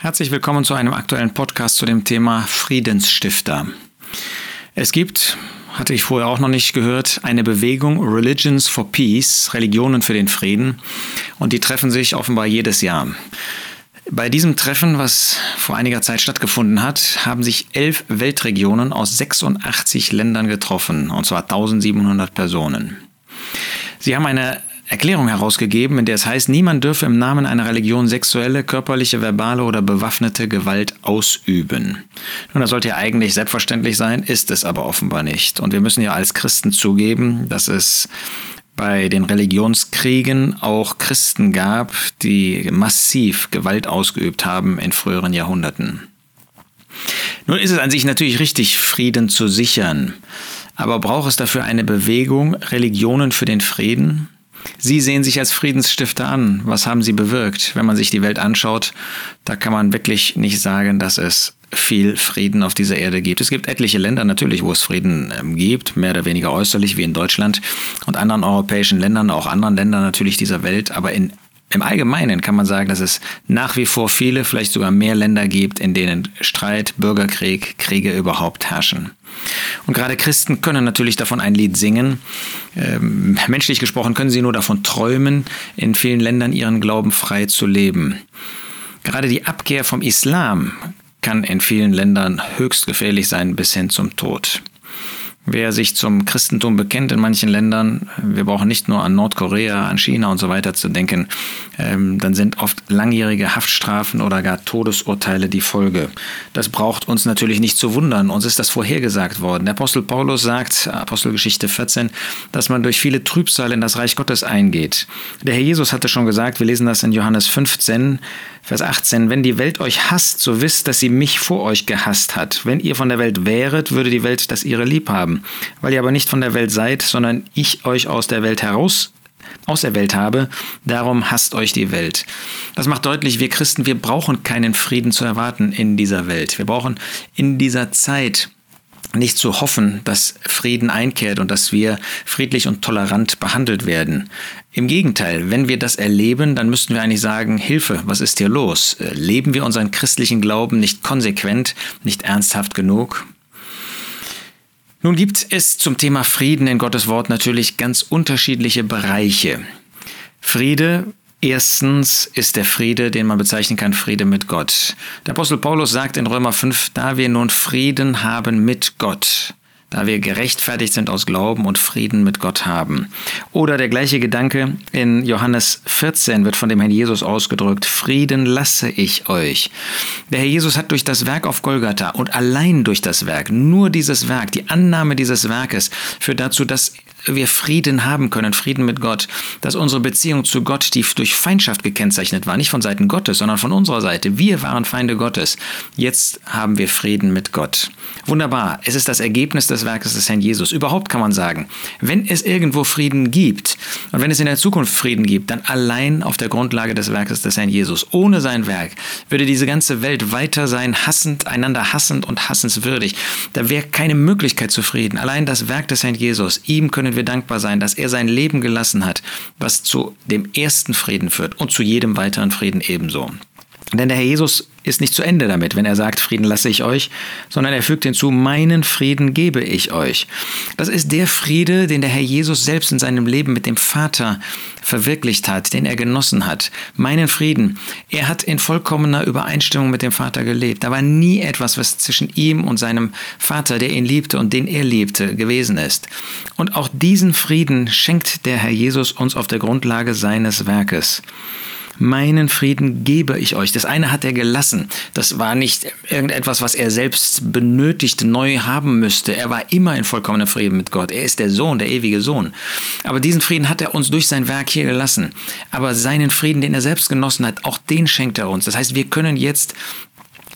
Herzlich willkommen zu einem aktuellen Podcast zu dem Thema Friedensstifter. Es gibt, hatte ich vorher auch noch nicht gehört, eine Bewegung Religions for Peace, Religionen für den Frieden, und die treffen sich offenbar jedes Jahr. Bei diesem Treffen, was vor einiger Zeit stattgefunden hat, haben sich elf Weltregionen aus 86 Ländern getroffen, und zwar 1700 Personen. Sie haben eine Erklärung herausgegeben, in der es heißt, niemand dürfe im Namen einer Religion sexuelle, körperliche, verbale oder bewaffnete Gewalt ausüben. Nun, das sollte ja eigentlich selbstverständlich sein, ist es aber offenbar nicht. Und wir müssen ja als Christen zugeben, dass es bei den Religionskriegen auch Christen gab, die massiv Gewalt ausgeübt haben in früheren Jahrhunderten. Nun ist es an sich natürlich richtig, Frieden zu sichern. Aber braucht es dafür eine Bewegung, Religionen für den Frieden? Sie sehen sich als Friedensstifter an. Was haben Sie bewirkt? Wenn man sich die Welt anschaut, da kann man wirklich nicht sagen, dass es viel Frieden auf dieser Erde gibt. Es gibt etliche Länder natürlich, wo es Frieden ähm, gibt, mehr oder weniger äußerlich wie in Deutschland und anderen europäischen Ländern, auch anderen Ländern natürlich dieser Welt. Aber in im Allgemeinen kann man sagen, dass es nach wie vor viele, vielleicht sogar mehr Länder gibt, in denen Streit, Bürgerkrieg, Kriege überhaupt herrschen. Und gerade Christen können natürlich davon ein Lied singen. Ähm, menschlich gesprochen können sie nur davon träumen, in vielen Ländern ihren Glauben frei zu leben. Gerade die Abkehr vom Islam kann in vielen Ländern höchst gefährlich sein bis hin zum Tod. Wer sich zum Christentum bekennt in manchen Ländern, wir brauchen nicht nur an Nordkorea, an China und so weiter zu denken, ähm, dann sind oft langjährige Haftstrafen oder gar Todesurteile die Folge. Das braucht uns natürlich nicht zu wundern. Uns ist das vorhergesagt worden. Der Apostel Paulus sagt, Apostelgeschichte 14, dass man durch viele Trübsal in das Reich Gottes eingeht. Der Herr Jesus hatte schon gesagt, wir lesen das in Johannes 15, Vers 18, wenn die Welt euch hasst, so wisst, dass sie mich vor euch gehasst hat. Wenn ihr von der Welt wäret, würde die Welt das ihre lieb haben. Weil ihr aber nicht von der Welt seid, sondern ich euch aus der Welt heraus auserwählt habe, darum hasst euch die Welt. Das macht deutlich, wir Christen, wir brauchen keinen Frieden zu erwarten in dieser Welt. Wir brauchen in dieser Zeit nicht zu hoffen, dass Frieden einkehrt und dass wir friedlich und tolerant behandelt werden. Im Gegenteil, wenn wir das erleben, dann müssten wir eigentlich sagen, Hilfe, was ist hier los? Leben wir unseren christlichen Glauben nicht konsequent, nicht ernsthaft genug? Nun gibt es zum Thema Frieden in Gottes Wort natürlich ganz unterschiedliche Bereiche. Friede Erstens ist der Friede, den man bezeichnen kann, Friede mit Gott. Der Apostel Paulus sagt in Römer 5, da wir nun Frieden haben mit Gott, da wir gerechtfertigt sind aus Glauben und Frieden mit Gott haben. Oder der gleiche Gedanke in Johannes 14 wird von dem Herrn Jesus ausgedrückt, Frieden lasse ich euch. Der Herr Jesus hat durch das Werk auf Golgatha und allein durch das Werk, nur dieses Werk, die Annahme dieses Werkes, führt dazu, dass wir Frieden haben können, Frieden mit Gott, dass unsere Beziehung zu Gott, die durch Feindschaft gekennzeichnet war, nicht von Seiten Gottes, sondern von unserer Seite. Wir waren Feinde Gottes. Jetzt haben wir Frieden mit Gott. Wunderbar. Es ist das Ergebnis des Werkes des Herrn Jesus. Überhaupt kann man sagen, wenn es irgendwo Frieden gibt und wenn es in der Zukunft Frieden gibt, dann allein auf der Grundlage des Werkes des Herrn Jesus. Ohne sein Werk würde diese ganze Welt weiter sein, hassend, einander hassend und hassenswürdig. Da wäre keine Möglichkeit zu Frieden. Allein das Werk des Herrn Jesus, ihm können wir dankbar sein, dass er sein Leben gelassen hat, was zu dem ersten Frieden führt und zu jedem weiteren Frieden ebenso. Denn der Herr Jesus ist nicht zu Ende damit, wenn er sagt, Frieden lasse ich euch, sondern er fügt hinzu, meinen Frieden gebe ich euch. Das ist der Friede, den der Herr Jesus selbst in seinem Leben mit dem Vater verwirklicht hat, den er genossen hat. Meinen Frieden. Er hat in vollkommener Übereinstimmung mit dem Vater gelebt. Da war nie etwas, was zwischen ihm und seinem Vater, der ihn liebte und den er liebte, gewesen ist. Und auch diesen Frieden schenkt der Herr Jesus uns auf der Grundlage seines Werkes meinen Frieden gebe ich euch. Das eine hat er gelassen. Das war nicht irgendetwas, was er selbst benötigt, neu haben müsste. Er war immer in vollkommenem Frieden mit Gott. Er ist der Sohn, der ewige Sohn. Aber diesen Frieden hat er uns durch sein Werk hier gelassen. Aber seinen Frieden, den er selbst genossen hat, auch den schenkt er uns. Das heißt, wir können jetzt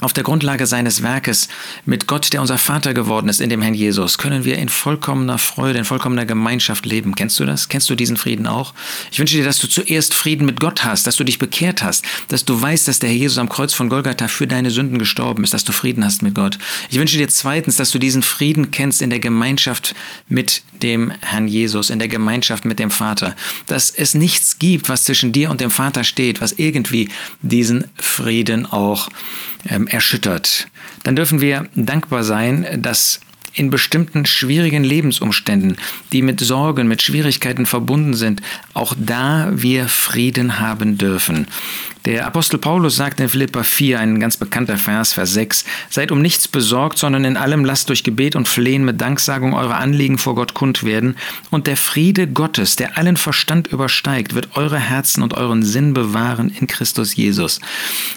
auf der Grundlage seines Werkes mit Gott, der unser Vater geworden ist, in dem Herrn Jesus, können wir in vollkommener Freude, in vollkommener Gemeinschaft leben. Kennst du das? Kennst du diesen Frieden auch? Ich wünsche dir, dass du zuerst Frieden mit Gott hast, dass du dich bekehrt hast, dass du weißt, dass der Herr Jesus am Kreuz von Golgatha für deine Sünden gestorben ist, dass du Frieden hast mit Gott. Ich wünsche dir zweitens, dass du diesen Frieden kennst in der Gemeinschaft mit dem Herrn Jesus, in der Gemeinschaft mit dem Vater. Dass es nichts gibt, was zwischen dir und dem Vater steht, was irgendwie diesen Frieden auch ähm, erschüttert. Dann dürfen wir dankbar sein, dass in bestimmten schwierigen Lebensumständen, die mit Sorgen, mit Schwierigkeiten verbunden sind, auch da wir Frieden haben dürfen. Der Apostel Paulus sagt in Philippa 4, ein ganz bekannter Vers, Vers 6, Seid um nichts besorgt, sondern in allem lasst durch Gebet und Flehen mit Danksagung eure Anliegen vor Gott kund werden, und der Friede Gottes, der allen Verstand übersteigt, wird eure Herzen und euren Sinn bewahren in Christus Jesus.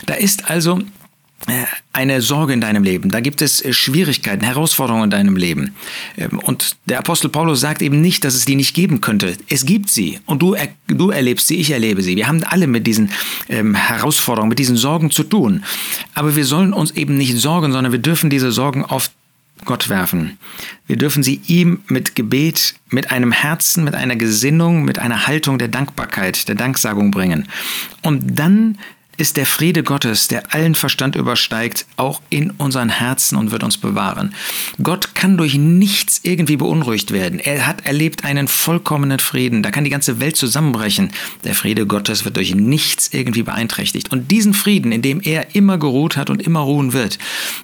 Da ist also eine Sorge in deinem Leben, da gibt es äh, Schwierigkeiten, Herausforderungen in deinem Leben. Ähm, und der Apostel Paulus sagt eben nicht, dass es die nicht geben könnte. Es gibt sie und du, du erlebst sie, ich erlebe sie. Wir haben alle mit diesen ähm, Herausforderungen, mit diesen Sorgen zu tun. Aber wir sollen uns eben nicht sorgen, sondern wir dürfen diese Sorgen auf Gott werfen. Wir dürfen sie ihm mit Gebet, mit einem Herzen, mit einer Gesinnung, mit einer Haltung der Dankbarkeit, der Danksagung bringen. Und dann ist der Friede Gottes, der allen Verstand übersteigt, auch in unseren Herzen und wird uns bewahren. Gott kann durch nichts irgendwie beunruhigt werden. Er hat erlebt einen vollkommenen Frieden. Da kann die ganze Welt zusammenbrechen. Der Friede Gottes wird durch nichts irgendwie beeinträchtigt. Und diesen Frieden, in dem er immer geruht hat und immer ruhen wird,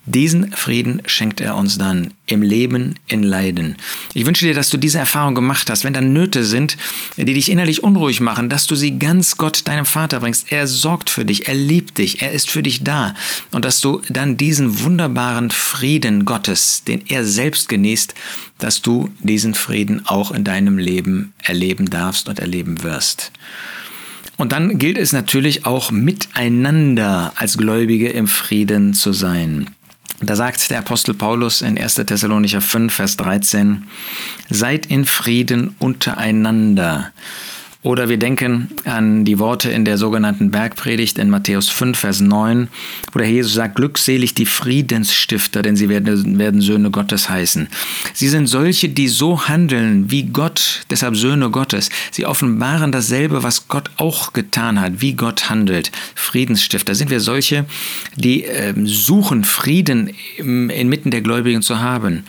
diesen Frieden schenkt er uns dann im Leben, in Leiden. Ich wünsche dir, dass du diese Erfahrung gemacht hast, wenn da Nöte sind, die dich innerlich unruhig machen, dass du sie ganz Gott, deinem Vater bringst. Er sorgt für dich, er liebt dich, er ist für dich da. Und dass du dann diesen wunderbaren Frieden Gottes, den er selbst genießt, dass du diesen Frieden auch in deinem Leben erleben darfst und erleben wirst. Und dann gilt es natürlich auch miteinander als Gläubige im Frieden zu sein. Da sagt der Apostel Paulus in 1. Thessalonicher 5, Vers 13, Seid in Frieden untereinander. Oder wir denken an die Worte in der sogenannten Bergpredigt in Matthäus 5, Vers 9, wo der Jesus sagt, glückselig die Friedensstifter, denn sie werden, werden Söhne Gottes heißen. Sie sind solche, die so handeln wie Gott, deshalb Söhne Gottes. Sie offenbaren dasselbe, was Gott auch getan hat, wie Gott handelt. Friedensstifter. Sind wir solche, die äh, suchen, Frieden inmitten der Gläubigen zu haben.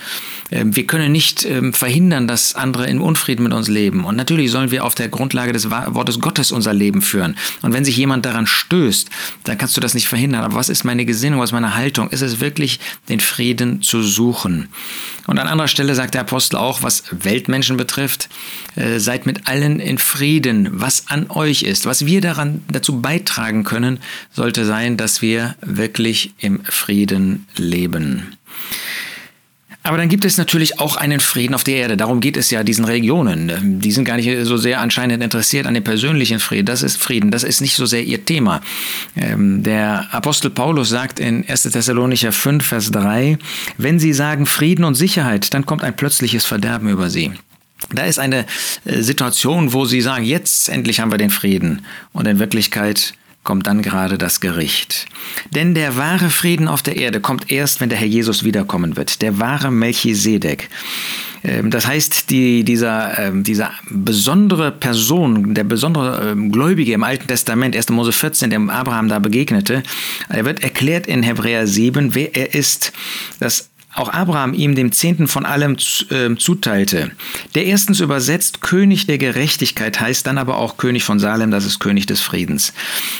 Ähm, wir können nicht ähm, verhindern, dass andere in Unfrieden mit uns leben. Und natürlich sollen wir auf der Grundlage des Wortes Gottes unser Leben führen. Und wenn sich jemand daran stößt, dann kannst du das nicht verhindern. Aber was ist meine Gesinnung, was ist meine Haltung? Ist es wirklich, den Frieden zu suchen? Und an anderer Stelle sagt der Apostel auch, was Weltmenschen betrifft, äh, seid mit allen in Frieden, was an euch ist. Was wir daran dazu beitragen können, sollte sein, dass wir wirklich im Frieden leben. Aber dann gibt es natürlich auch einen Frieden auf der Erde. Darum geht es ja diesen Regionen. Die sind gar nicht so sehr anscheinend interessiert an dem persönlichen Frieden. Das ist Frieden. Das ist nicht so sehr ihr Thema. Ähm, der Apostel Paulus sagt in 1. Thessalonicher 5, Vers 3, wenn sie sagen Frieden und Sicherheit, dann kommt ein plötzliches Verderben über sie. Da ist eine äh, Situation, wo sie sagen, jetzt endlich haben wir den Frieden. Und in Wirklichkeit kommt dann gerade das Gericht. Denn der wahre Frieden auf der Erde kommt erst, wenn der Herr Jesus wiederkommen wird. Der wahre Melchisedek. Ähm, das heißt, die, dieser, ähm, dieser besondere Person, der besondere ähm, Gläubige im Alten Testament, 1. Mose 14, dem Abraham da begegnete, er wird erklärt in Hebräer 7, wer er ist. Das auch Abraham ihm dem Zehnten von allem äh, zuteilte. Der erstens übersetzt König der Gerechtigkeit heißt dann aber auch König von Salem, das ist König des Friedens.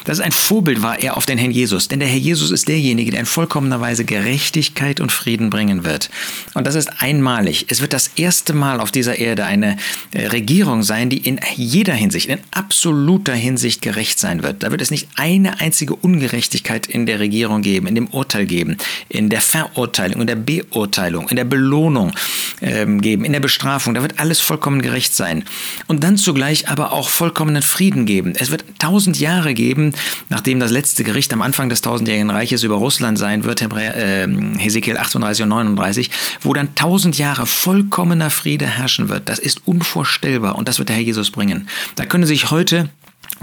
Das ist ein Vorbild war er auf den Herrn Jesus, denn der Herr Jesus ist derjenige, der in vollkommener Weise Gerechtigkeit und Frieden bringen wird. Und das ist einmalig. Es wird das erste Mal auf dieser Erde eine äh, Regierung sein, die in jeder Hinsicht, in absoluter Hinsicht gerecht sein wird. Da wird es nicht eine einzige Ungerechtigkeit in der Regierung geben, in dem Urteil geben, in der Verurteilung, in der Beurteilung Beurteilung, in der Belohnung ähm, geben, in der Bestrafung. Da wird alles vollkommen gerecht sein. Und dann zugleich aber auch vollkommenen Frieden geben. Es wird tausend Jahre geben, nachdem das letzte Gericht am Anfang des tausendjährigen Reiches über Russland sein wird, Hebräer, äh, Hesekiel 38 und 39, wo dann tausend Jahre vollkommener Friede herrschen wird. Das ist unvorstellbar und das wird der Herr Jesus bringen. Da können sich heute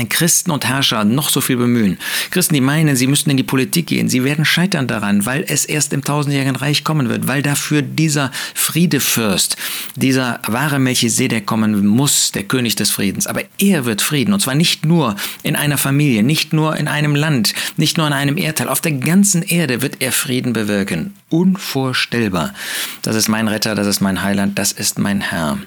Christen und Herrscher noch so viel bemühen. Christen, die meinen, sie müssten in die Politik gehen, sie werden scheitern daran, weil es erst im tausendjährigen Reich kommen wird, weil dafür dieser Friedefürst, dieser wahre Melchisedek kommen muss, der König des Friedens. Aber er wird Frieden, und zwar nicht nur in einer Familie, nicht nur in einem Land, nicht nur in einem Erdteil, auf der ganzen Erde wird er Frieden bewirken. Unvorstellbar. Das ist mein Retter, das ist mein Heiland, das ist mein Herr.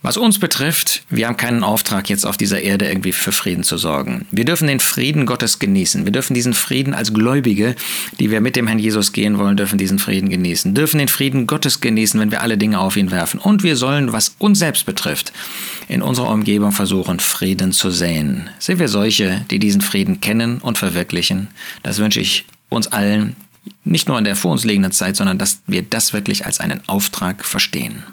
Was uns betrifft, wir haben keinen Auftrag, jetzt auf dieser Erde irgendwie für Frieden zu sorgen. Wir dürfen den Frieden Gottes genießen. Wir dürfen diesen Frieden als Gläubige, die wir mit dem Herrn Jesus gehen wollen, dürfen diesen Frieden genießen. Dürfen den Frieden Gottes genießen, wenn wir alle Dinge auf ihn werfen. Und wir sollen, was uns selbst betrifft, in unserer Umgebung versuchen, Frieden zu säen. Sind wir solche, die diesen Frieden kennen und verwirklichen? Das wünsche ich uns allen, nicht nur in der vor uns liegenden Zeit, sondern dass wir das wirklich als einen Auftrag verstehen.